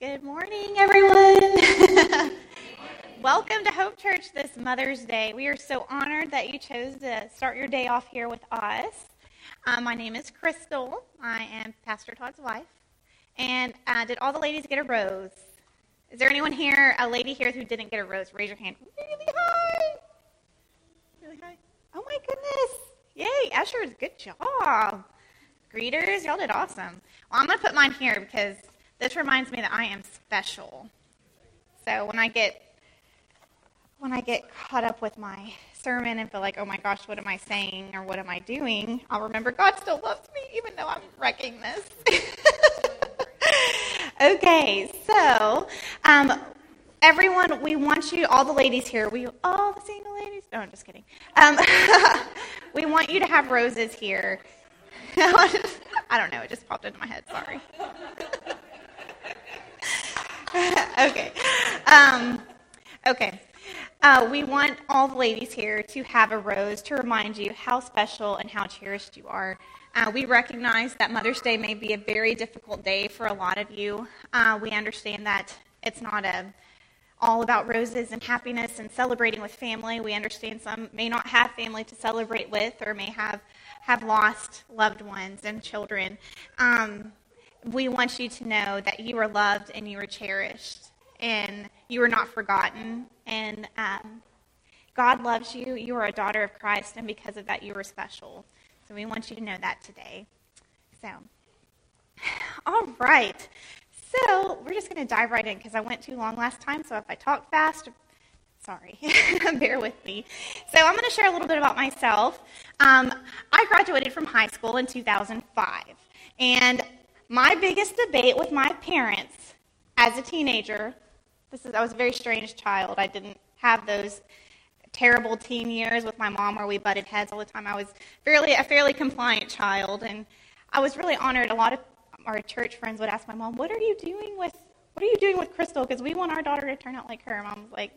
Good morning, everyone. Welcome to Hope Church this Mother's Day. We are so honored that you chose to start your day off here with us. Um, my name is Crystal. I am Pastor Todd's wife. And uh, did all the ladies get a rose? Is there anyone here, a lady here who didn't get a rose? Raise your hand really high. Really high. Oh my goodness. Yay, ushers, good job. Greeters, y'all did awesome. Well, I'm going to put mine here because this reminds me that I am special. So when I get when I get caught up with my sermon and feel like, oh my gosh, what am I saying or what am I doing? I'll remember God still loves me even though I'm wrecking this. okay, so um, everyone, we want you, all the ladies here, we all the single ladies. No, I'm just kidding. Um, we want you to have roses here. I don't know, it just popped into my head. Sorry. okay. Um, okay. Uh, we want all the ladies here to have a rose to remind you how special and how cherished you are. Uh, we recognize that Mother's Day may be a very difficult day for a lot of you. Uh, we understand that it's not a, all about roses and happiness and celebrating with family. We understand some may not have family to celebrate with or may have, have lost loved ones and children. Um, we want you to know that you are loved and you are cherished and you are not forgotten. And um, God loves you. You are a daughter of Christ, and because of that, you are special. So we want you to know that today. So, all right. So we're just going to dive right in because I went too long last time. So if I talk fast, sorry, bear with me. So I'm going to share a little bit about myself. Um, I graduated from high school in 2005, and my biggest debate with my parents as a teenager this is I was a very strange child. I didn't have those terrible teen years with my mom where we butted heads all the time. I was fairly a fairly compliant child and I was really honored. A lot of our church friends would ask my mom, "What are you doing with what are you doing with Crystal? Because we want our daughter to turn out like her." Mom was like,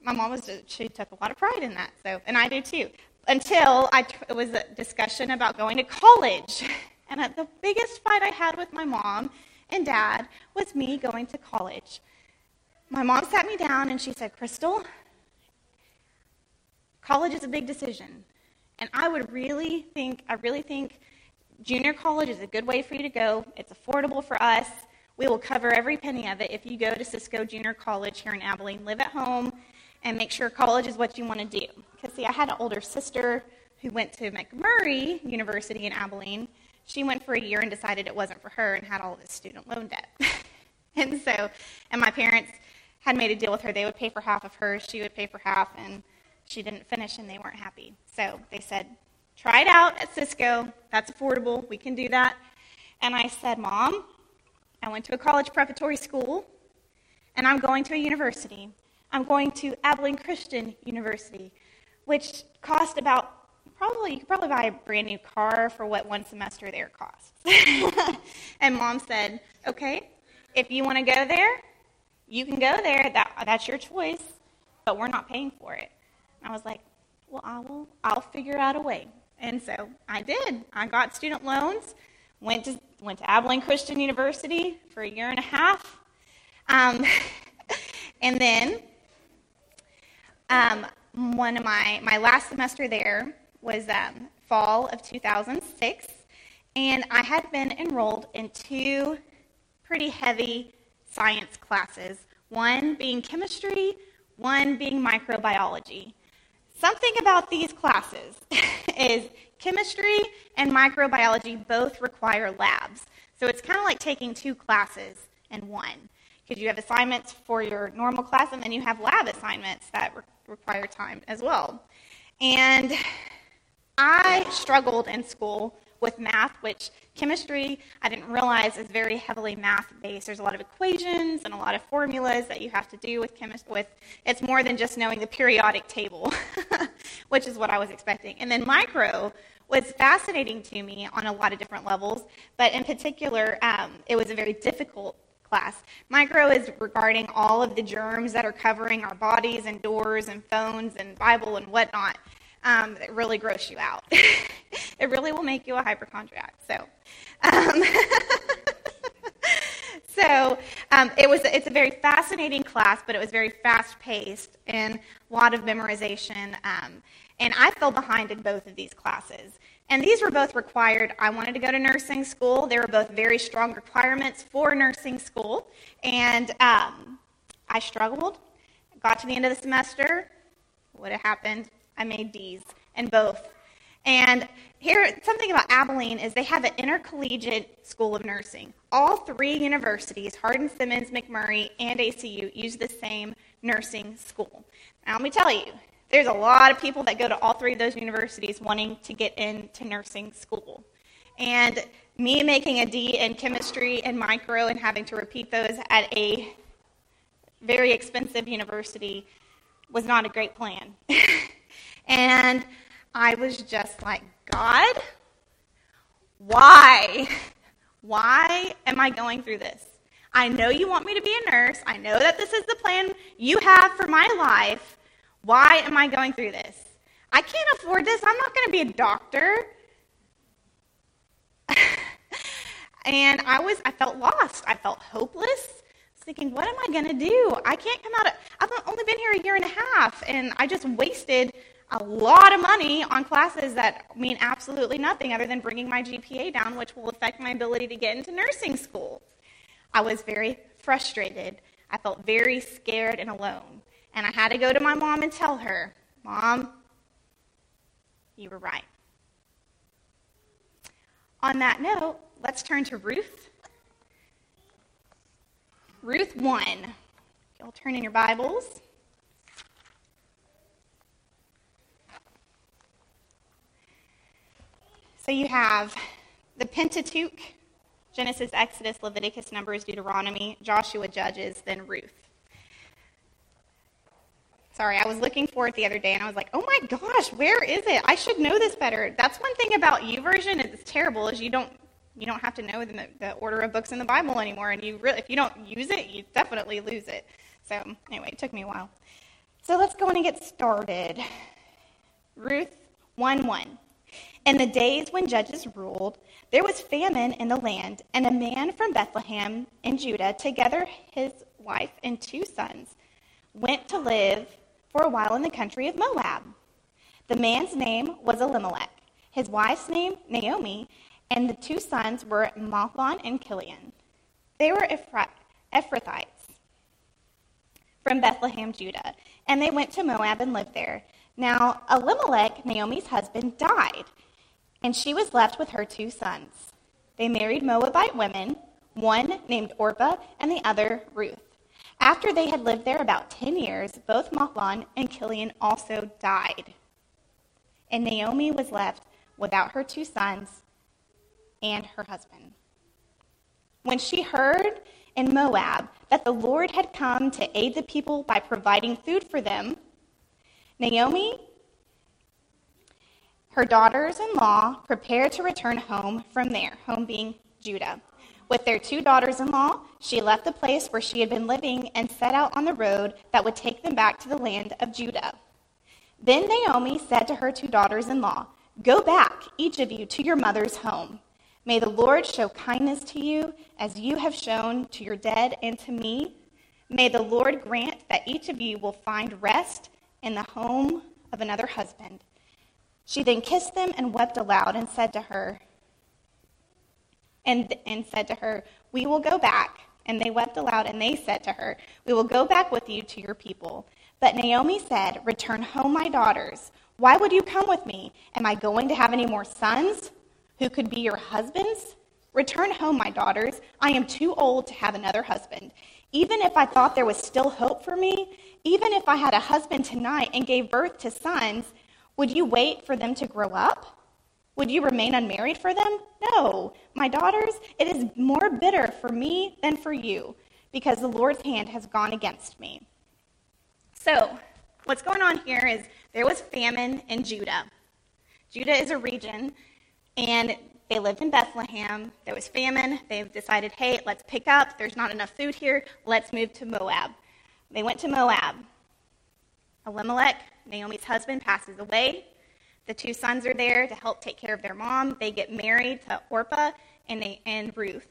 "My mom was she took a lot of pride in that." So, and I do too. Until I it was a discussion about going to college. And the biggest fight I had with my mom and dad was me going to college. My mom sat me down and she said, Crystal, college is a big decision. And I would really think, I really think junior college is a good way for you to go. It's affordable for us. We will cover every penny of it if you go to Cisco Junior College here in Abilene. Live at home and make sure college is what you want to do. Because, see, I had an older sister who went to McMurry University in Abilene she went for a year and decided it wasn't for her and had all this student loan debt. and so, and my parents had made a deal with her. They would pay for half of hers, she would pay for half, and she didn't finish and they weren't happy. So they said, try it out at Cisco. That's affordable. We can do that. And I said, Mom, I went to a college preparatory school and I'm going to a university. I'm going to Abilene Christian University, which cost about probably you could probably buy a brand new car for what one semester there costs. and mom said, okay, if you want to go there, you can go there. That, that's your choice, but we're not paying for it. And I was like, well, I will. I'll figure out a way. And so I did. I got student loans. Went to went to Abilene Christian University for a year and a half, um, and then um, one of my my last semester there was um, fall of 2006, and I had been enrolled in two pretty heavy science classes one being chemistry, one being microbiology. Something about these classes is chemistry and microbiology both require labs. So it's kind of like taking two classes in one because you have assignments for your normal class and then you have lab assignments that re- require time as well. And I struggled in school with math, which chemistry I didn't realize is very heavily math based. There's a lot of equations and a lot of formulas that you have to do with chemistry. With it's more than just knowing the periodic table, which is what I was expecting. And then micro was fascinating to me on a lot of different levels, but in particular, um, it was a very difficult class. Micro is regarding all of the germs that are covering our bodies and doors and phones and Bible and whatnot um, that really gross you out. it really will make you a hypochondriac. So, um, So um, it was, it's a very fascinating class, but it was very fast paced and a lot of memorization. Um, and I fell behind in both of these classes. And these were both required. I wanted to go to nursing school. They were both very strong requirements for nursing school. And um, I struggled. Got to the end of the semester. What had happened? I made D's in both. And here, something about Abilene is they have an intercollegiate school of nursing. All three universities, Hardin Simmons, McMurry, and ACU, use the same nursing school. Now, let me tell you, there's a lot of people that go to all three of those universities wanting to get into nursing school. And me making a D in chemistry and micro and having to repeat those at a very expensive university was not a great plan. and I was just like, God, why? Why am I going through this? I know you want me to be a nurse. I know that this is the plan you have for my life. Why am I going through this? I can't afford this. I'm not going to be a doctor. and I was I felt lost. I felt hopeless. thinking, what am I going to do? I can't come out of I've only been here a year and a half and I just wasted a lot of money on classes that mean absolutely nothing other than bringing my GPA down, which will affect my ability to get into nursing school. I was very frustrated. I felt very scared and alone. And I had to go to my mom and tell her, Mom, you were right. On that note, let's turn to Ruth. Ruth 1. Y'all turn in your Bibles. So you have the Pentateuch Genesis, Exodus, Leviticus, Numbers, Deuteronomy, Joshua, Judges, then Ruth. Sorry, I was looking for it the other day and I was like, oh my gosh, where is it? I should know this better. That's one thing about YouVersion is it's terrible is you don't you don't have to know the, the order of books in the Bible anymore, and you really if you don't use it, you definitely lose it. So anyway, it took me a while. So let's go on and get started. Ruth 1 1. In the days when judges ruled, there was famine in the land, and a man from Bethlehem in Judah, together his wife and two sons, went to live for a while in the country of Moab. The man's name was Elimelech, his wife's name Naomi, and the two sons were Mahlon and Chilion. They were Ephrathites from Bethlehem, Judah, and they went to Moab and lived there. Now, Elimelech, Naomi's husband, died, and she was left with her two sons. They married Moabite women, one named Orpah and the other Ruth. After they had lived there about 10 years, both Mahlon and Chilion also died. And Naomi was left without her two sons and her husband. When she heard in Moab that the Lord had come to aid the people by providing food for them, Naomi, her daughters in law, prepared to return home from there, home being Judah. With their two daughters in law, she left the place where she had been living and set out on the road that would take them back to the land of Judah. Then Naomi said to her two daughters in law, Go back, each of you, to your mother's home. May the Lord show kindness to you as you have shown to your dead and to me. May the Lord grant that each of you will find rest in the home of another husband. She then kissed them and wept aloud and said to her, and, and said to her, We will go back. And they wept aloud, and they said to her, We will go back with you to your people. But Naomi said, Return home, my daughters. Why would you come with me? Am I going to have any more sons who could be your husbands? Return home, my daughters. I am too old to have another husband. Even if I thought there was still hope for me, even if I had a husband tonight and gave birth to sons, would you wait for them to grow up? Would you remain unmarried for them? No. My daughters, it is more bitter for me than for you, because the Lord's hand has gone against me. So, what's going on here is there was famine in Judah. Judah is a region, and they lived in Bethlehem. There was famine. They've decided, hey, let's pick up. There's not enough food here. Let's move to Moab. They went to Moab. Elimelech, Naomi's husband, passes away. The two sons are there to help take care of their mom. They get married to Orpah and, they, and Ruth.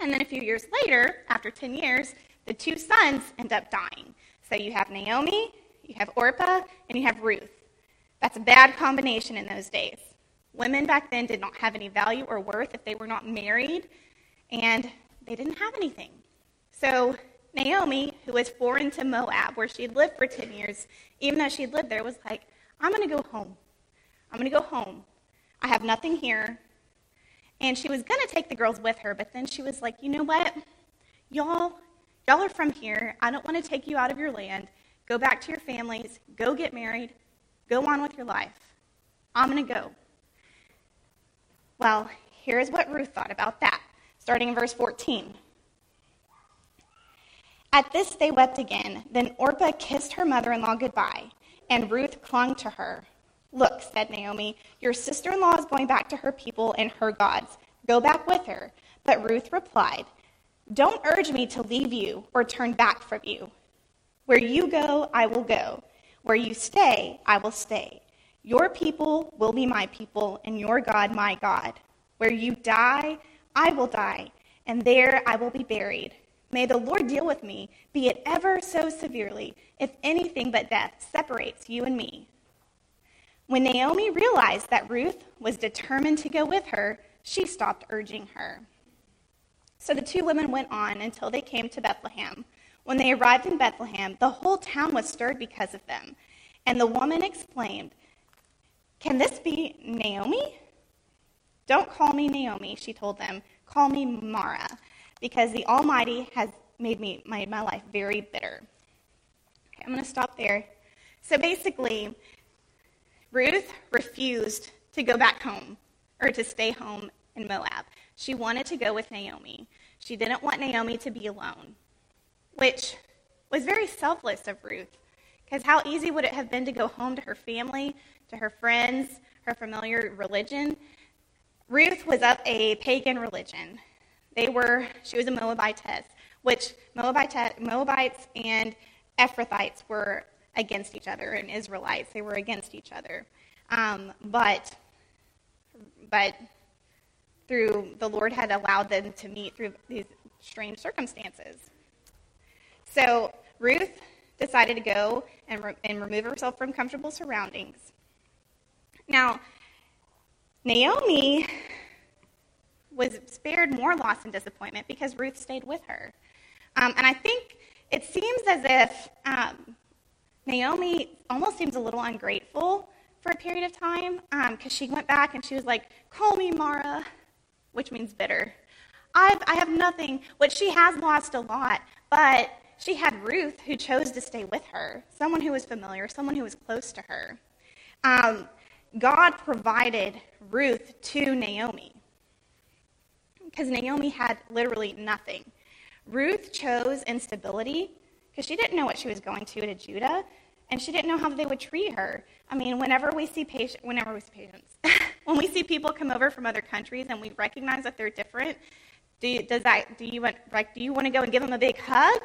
And then a few years later, after 10 years, the two sons end up dying. So you have Naomi, you have Orpah, and you have Ruth. That's a bad combination in those days. Women back then did not have any value or worth if they were not married, and they didn't have anything. So Naomi, who was foreign to Moab, where she'd lived for 10 years, even though she'd lived there, was like, I'm going to go home. I'm going to go home. I have nothing here. And she was going to take the girls with her, but then she was like, you know what? Y'all, y'all are from here. I don't want to take you out of your land. Go back to your families. Go get married. Go on with your life. I'm going to go. Well, here's what Ruth thought about that, starting in verse 14. At this they wept again. Then Orpah kissed her mother in law goodbye, and Ruth clung to her. Look, said Naomi, your sister in law is going back to her people and her gods. Go back with her. But Ruth replied, Don't urge me to leave you or turn back from you. Where you go, I will go. Where you stay, I will stay. Your people will be my people, and your God my God. Where you die, I will die, and there I will be buried. May the Lord deal with me, be it ever so severely, if anything but death separates you and me. When Naomi realized that Ruth was determined to go with her, she stopped urging her. So the two women went on until they came to Bethlehem. When they arrived in Bethlehem, the whole town was stirred because of them. And the woman exclaimed, Can this be Naomi? Don't call me Naomi, she told them. Call me Mara because the Almighty has made me made my life very bitter. Okay, I'm going to stop there. So basically, Ruth refused to go back home or to stay home in Moab. She wanted to go with Naomi. She didn't want Naomi to be alone, which was very selfless of Ruth. Because how easy would it have been to go home to her family, to her friends, her familiar religion? Ruth was of a pagan religion. They were, she was a Moabitess, which Moabite, Moabites and Ephrathites were against each other, and Israelites, they were against each other. Um, but, but through the Lord had allowed them to meet through these strange circumstances. So Ruth decided to go and, re- and remove herself from comfortable surroundings. Now, Naomi was spared more loss and disappointment because Ruth stayed with her. Um, and I think it seems as if um, Naomi almost seems a little ungrateful for a period of time because um, she went back and she was like, Call me Mara, which means bitter. I've, I have nothing, which she has lost a lot, but she had Ruth who chose to stay with her, someone who was familiar, someone who was close to her. Um, God provided Ruth to Naomi because Naomi had literally nothing. Ruth chose instability because she didn't know what she was going to to Judah, and she didn't know how they would treat her. I mean, whenever we see patient, whenever we see patients, when we see people come over from other countries and we recognize that they're different, do you, does that do you want like do you want to go and give them a big hug?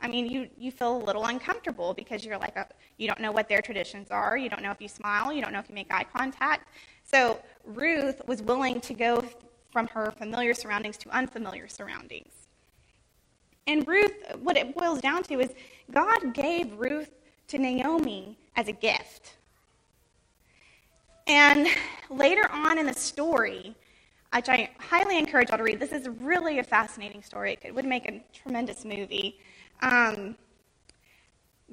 I mean, you, you feel a little uncomfortable because you're like, a, uh, you don't know what their traditions are. You don't know if you smile. You don't know if you make eye contact. So Ruth was willing to go from her familiar surroundings to unfamiliar surroundings. And Ruth, what it boils down to is God gave Ruth to Naomi as a gift. And later on in the story, which I highly encourage y'all to read, this is really a fascinating story. It would make a tremendous movie. Um,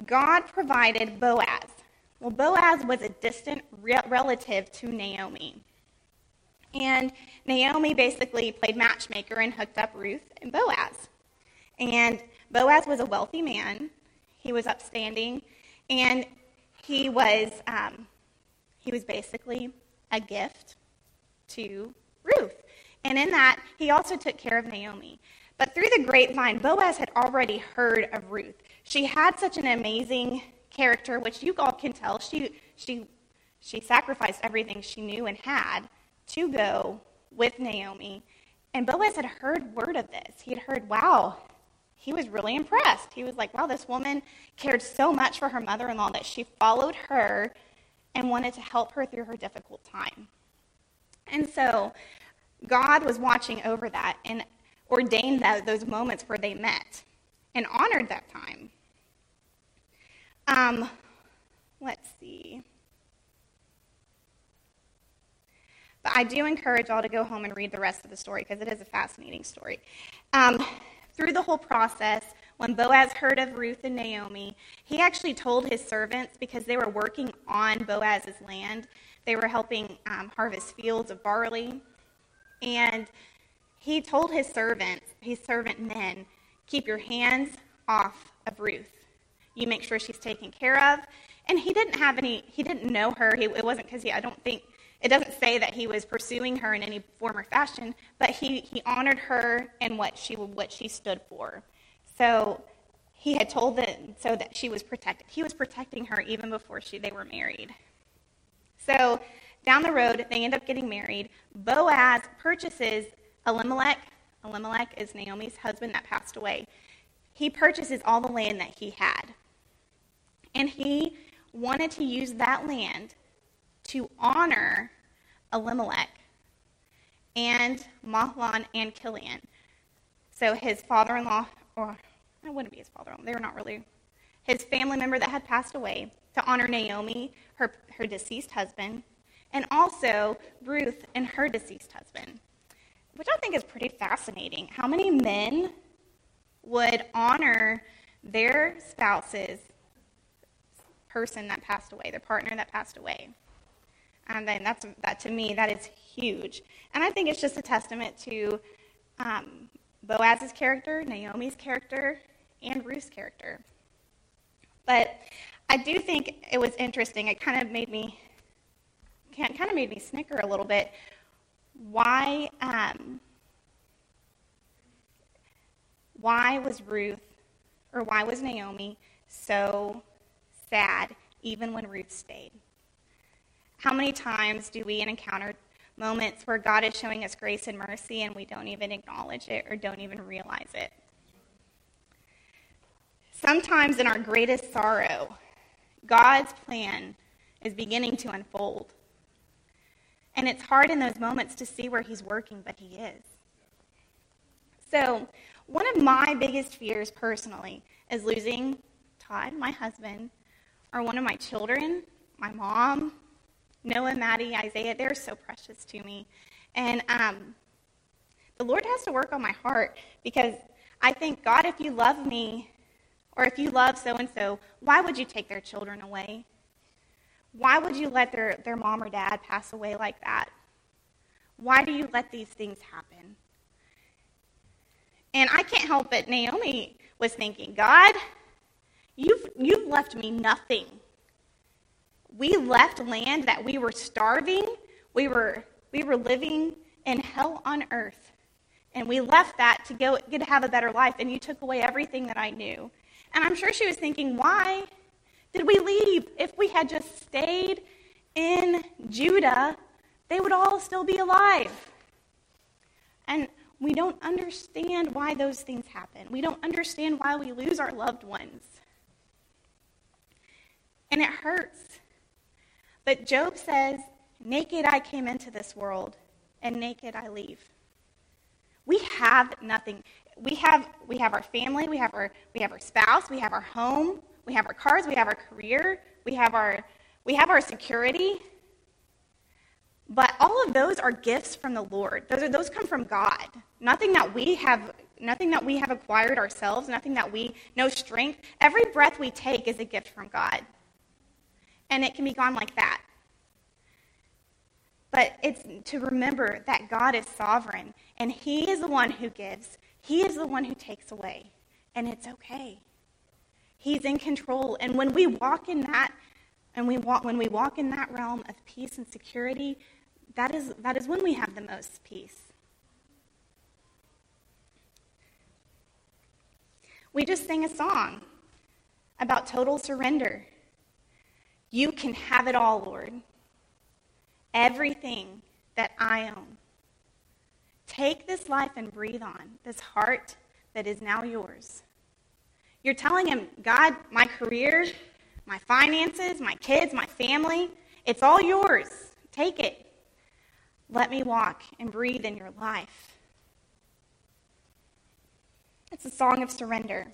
God provided Boaz. Well, Boaz was a distant re- relative to Naomi. And Naomi basically played matchmaker and hooked up Ruth and Boaz. And Boaz was a wealthy man. He was upstanding, and he was um, he was basically a gift to Ruth. And in that, he also took care of Naomi. But through the grapevine, Boaz had already heard of Ruth. She had such an amazing character, which you all can tell. She she she sacrificed everything she knew and had to go with Naomi. And Boaz had heard word of this. He had heard, wow, he was really impressed. He was like, wow, this woman cared so much for her mother in law that she followed her and wanted to help her through her difficult time. And so God was watching over that. And ordained that, those moments where they met and honored that time. Um, let's see. But I do encourage all to go home and read the rest of the story because it is a fascinating story. Um, through the whole process, when Boaz heard of Ruth and Naomi, he actually told his servants because they were working on Boaz's land. They were helping um, harvest fields of barley. And he told his servants, his servant men, keep your hands off of Ruth. You make sure she's taken care of. And he didn't have any, he didn't know her. He, it wasn't because he, I don't think, it doesn't say that he was pursuing her in any form or fashion, but he, he honored her and what she, what she stood for. So he had told them so that she was protected. He was protecting her even before she, they were married. So down the road, they end up getting married. Boaz purchases Elimelech. Elimelech is Naomi's husband that passed away. He purchases all the land that he had. And he wanted to use that land to honor Elimelech and Mahlon and Chilion. So his father in law, or it wouldn't be his father in law, they were not really, his family member that had passed away, to honor Naomi, her, her deceased husband, and also Ruth and her deceased husband, which I think is pretty fascinating. How many men would honor their spouse's person that passed away, their partner that passed away? And then that's that to me that is huge. And I think it's just a testament to um, Boaz's character, Naomi's character, and Ruth's character. But I do think it was interesting. It kind of made me kind of made me snicker a little bit. Why um, why was Ruth or why was Naomi so sad even when Ruth stayed? How many times do we encounter moments where God is showing us grace and mercy and we don't even acknowledge it or don't even realize it? Sometimes in our greatest sorrow, God's plan is beginning to unfold. And it's hard in those moments to see where He's working, but He is. So, one of my biggest fears personally is losing Todd, my husband, or one of my children, my mom, Noah, Maddie, Isaiah, they're so precious to me. And um, the Lord has to work on my heart because I think, God, if you love me, or if you love so and so, why would you take their children away? Why would you let their, their mom or dad pass away like that? Why do you let these things happen? And I can't help but Naomi was thinking, God, you've, you've left me nothing. We left land that we were starving. We were, we were living in hell on earth. And we left that to go get to have a better life, and you took away everything that I knew. And I'm sure she was thinking, why did we leave? If we had just stayed in Judah, they would all still be alive. And we don't understand why those things happen. We don't understand why we lose our loved ones. And it hurts. But Job says, Naked I came into this world, and naked I leave. We have nothing. We have, we have our family, we have our, we have our spouse, we have our home, we have our cars, we have our career, we have our, we have our security. But all of those are gifts from the Lord. Those, are, those come from God. Nothing that we have nothing that we have acquired ourselves, nothing that we no strength. Every breath we take is a gift from God and it can be gone like that. But it's to remember that God is sovereign and He is the one who gives, He is the one who takes away, and it's okay. He's in control. And when we walk in that, and we walk, when we walk in that realm of peace and security, that is, that is when we have the most peace. We just sang a song about total surrender. You can have it all, Lord. Everything that I own. Take this life and breathe on, this heart that is now yours. You're telling him, God, my career, my finances, my kids, my family, it's all yours. Take it. Let me walk and breathe in your life. It's a song of surrender.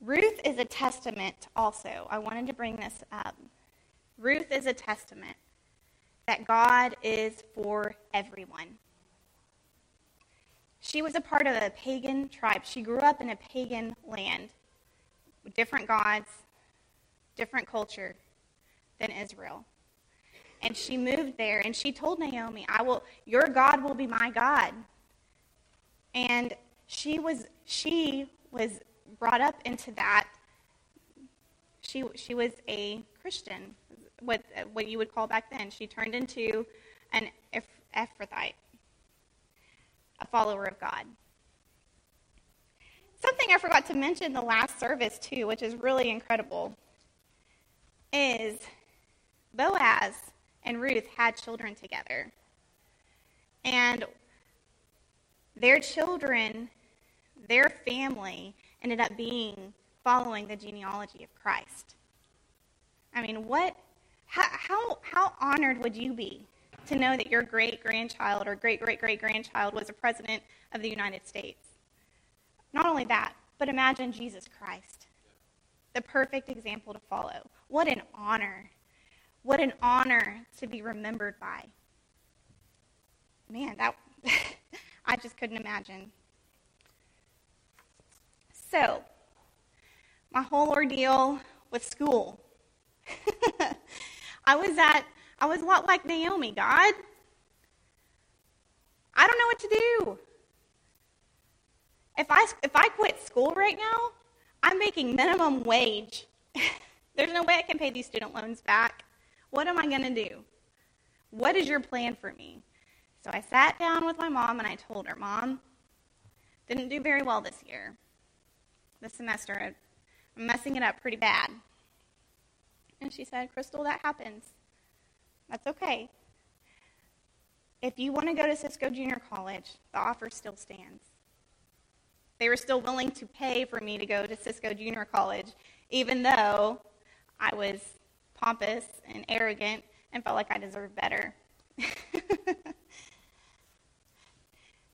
Ruth is a testament also. I wanted to bring this up. Ruth is a testament that God is for everyone. She was a part of a pagan tribe. She grew up in a pagan land different gods, different culture than Israel. And she moved there and she told Naomi, I will your God will be my God. And she was she was brought up into that. She she was a Christian, what what you would call back then. She turned into an Ephrathite a follower of God. Something I forgot to mention the last service, too, which is really incredible, is Boaz and Ruth had children together. And their children, their family, ended up being following the genealogy of Christ. I mean, what, how, how, how honored would you be to know that your great grandchild or great great great grandchild was a president of the United States. Not only that, but imagine Jesus Christ, the perfect example to follow. What an honor. What an honor to be remembered by. Man, that I just couldn't imagine. So, my whole ordeal with school. I was at I was a lot like Naomi, God. I don't know what to do. If I, if I quit school right now, I'm making minimum wage. There's no way I can pay these student loans back. What am I going to do? What is your plan for me? So I sat down with my mom and I told her, Mom, didn't do very well this year. This semester, I'm messing it up pretty bad. And she said, Crystal, that happens. That's okay. If you want to go to Cisco Junior College, the offer still stands. They were still willing to pay for me to go to Cisco Junior College, even though I was pompous and arrogant and felt like I deserved better.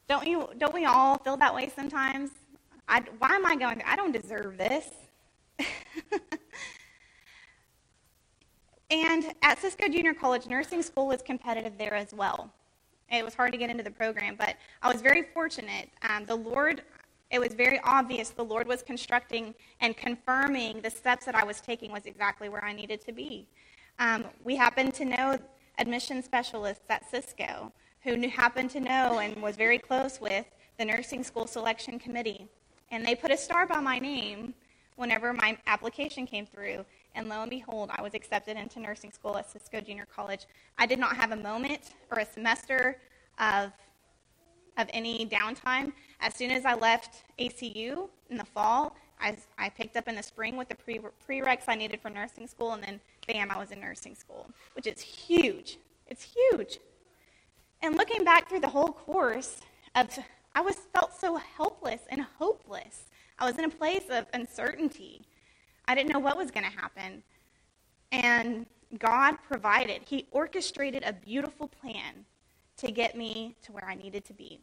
don't you? Don't we all feel that way sometimes? I, why am I going? I don't deserve this. And at Cisco Junior College, nursing school was competitive there as well. It was hard to get into the program, but I was very fortunate. Um, the Lord, it was very obvious the Lord was constructing and confirming the steps that I was taking was exactly where I needed to be. Um, we happened to know admission specialists at Cisco who knew, happened to know and was very close with the nursing school selection committee. And they put a star by my name whenever my application came through. And lo and behold, I was accepted into nursing school at Cisco Junior College. I did not have a moment or a semester of, of any downtime. As soon as I left ACU in the fall, I, I picked up in the spring with the pre, prereqs I needed for nursing school, and then bam, I was in nursing school, which is huge. It's huge. And looking back through the whole course of, I was felt so helpless and hopeless. I was in a place of uncertainty. I didn't know what was going to happen. And God provided. He orchestrated a beautiful plan to get me to where I needed to be.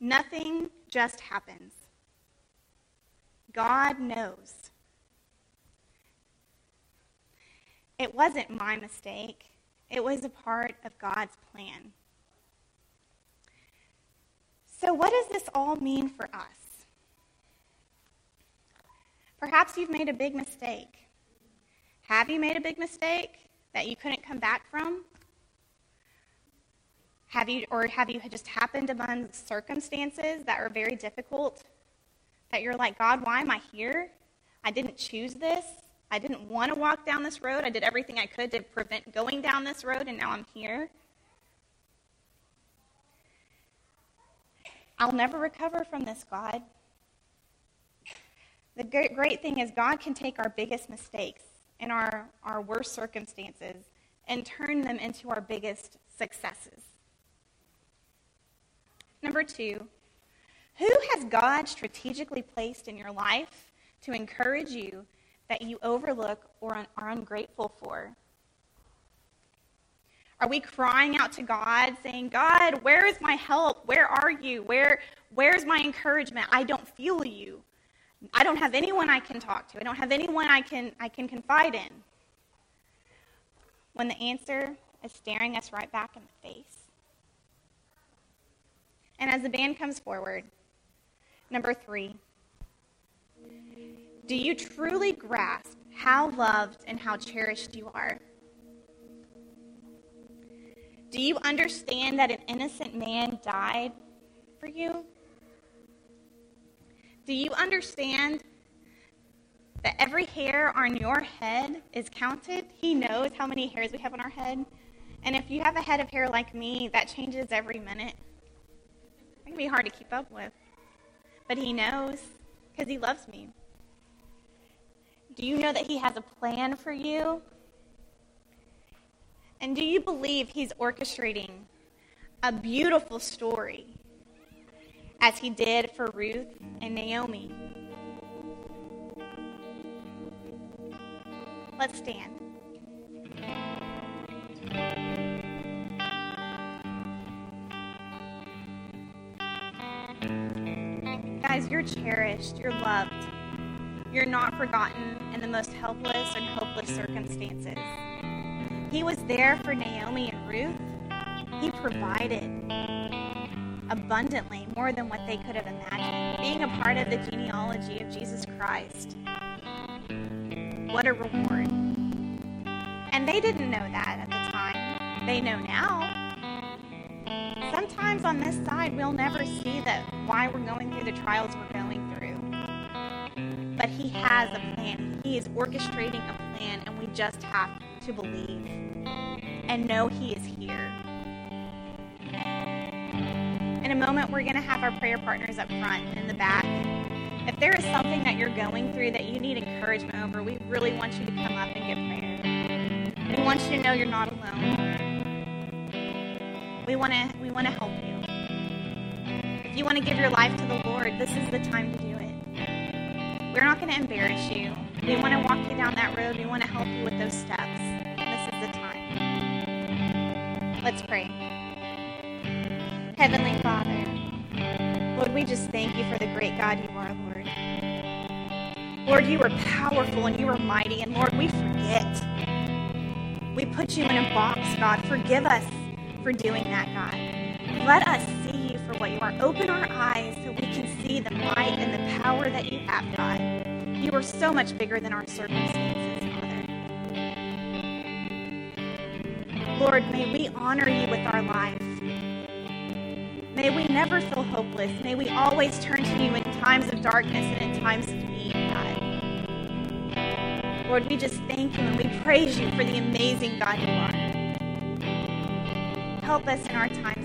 Nothing just happens. God knows. It wasn't my mistake, it was a part of God's plan. So, what does this all mean for us? Perhaps you've made a big mistake. Have you made a big mistake that you couldn't come back from? Have you, or have you just happened among circumstances that are very difficult? That you're like, God, why am I here? I didn't choose this. I didn't want to walk down this road. I did everything I could to prevent going down this road, and now I'm here. I'll never recover from this, God. The great thing is, God can take our biggest mistakes and our, our worst circumstances and turn them into our biggest successes. Number two, who has God strategically placed in your life to encourage you that you overlook or are ungrateful for? Are we crying out to God, saying, God, where is my help? Where are you? Where, where's my encouragement? I don't feel you. I don't have anyone I can talk to. I don't have anyone I can, I can confide in. When the answer is staring us right back in the face. And as the band comes forward, number three, do you truly grasp how loved and how cherished you are? Do you understand that an innocent man died for you? Do you understand that every hair on your head is counted? He knows how many hairs we have on our head. And if you have a head of hair like me, that changes every minute. It can be hard to keep up with. But He knows because He loves me. Do you know that He has a plan for you? And do you believe He's orchestrating a beautiful story as He did for Ruth and Naomi? Let's stand. Guys, you're cherished, you're loved, you're not forgotten in the most helpless and hopeless circumstances. He was there for Naomi and Ruth. He provided abundantly more than what they could have imagined, being a part of the genealogy of Jesus Christ. What a reward. And they didn't know that at the time. They know now. Sometimes on this side, we'll never see that why we're going through the trials we're going through. But He has a plan. He is orchestrating a plan, and we just have to believe and know He is here. In a moment, we're going to have our prayer partners up front and in the back. If there is something that you're going through that you need encouragement over, we really want you to come up and get prayer. We want you to know you're not alone. We want to we want to help you. If you want to give your life to the Lord, this is the time to do it. We're not going to embarrass you. We want to walk you down that road. We want to help you with those steps. Let's pray. Heavenly Father, Lord, we just thank you for the great God you are, Lord. Lord, you are powerful and you are mighty, and Lord, we forget. We put you in a box, God. Forgive us for doing that, God. Let us see you for what you are. Open our eyes so we can see the might and the power that you have, God. You are so much bigger than our circumstances, Lord, may we honor you with our life. May we never feel hopeless. May we always turn to you in times of darkness and in times of need, God. Lord, we just thank you and we praise you for the amazing God you are. Help us in our times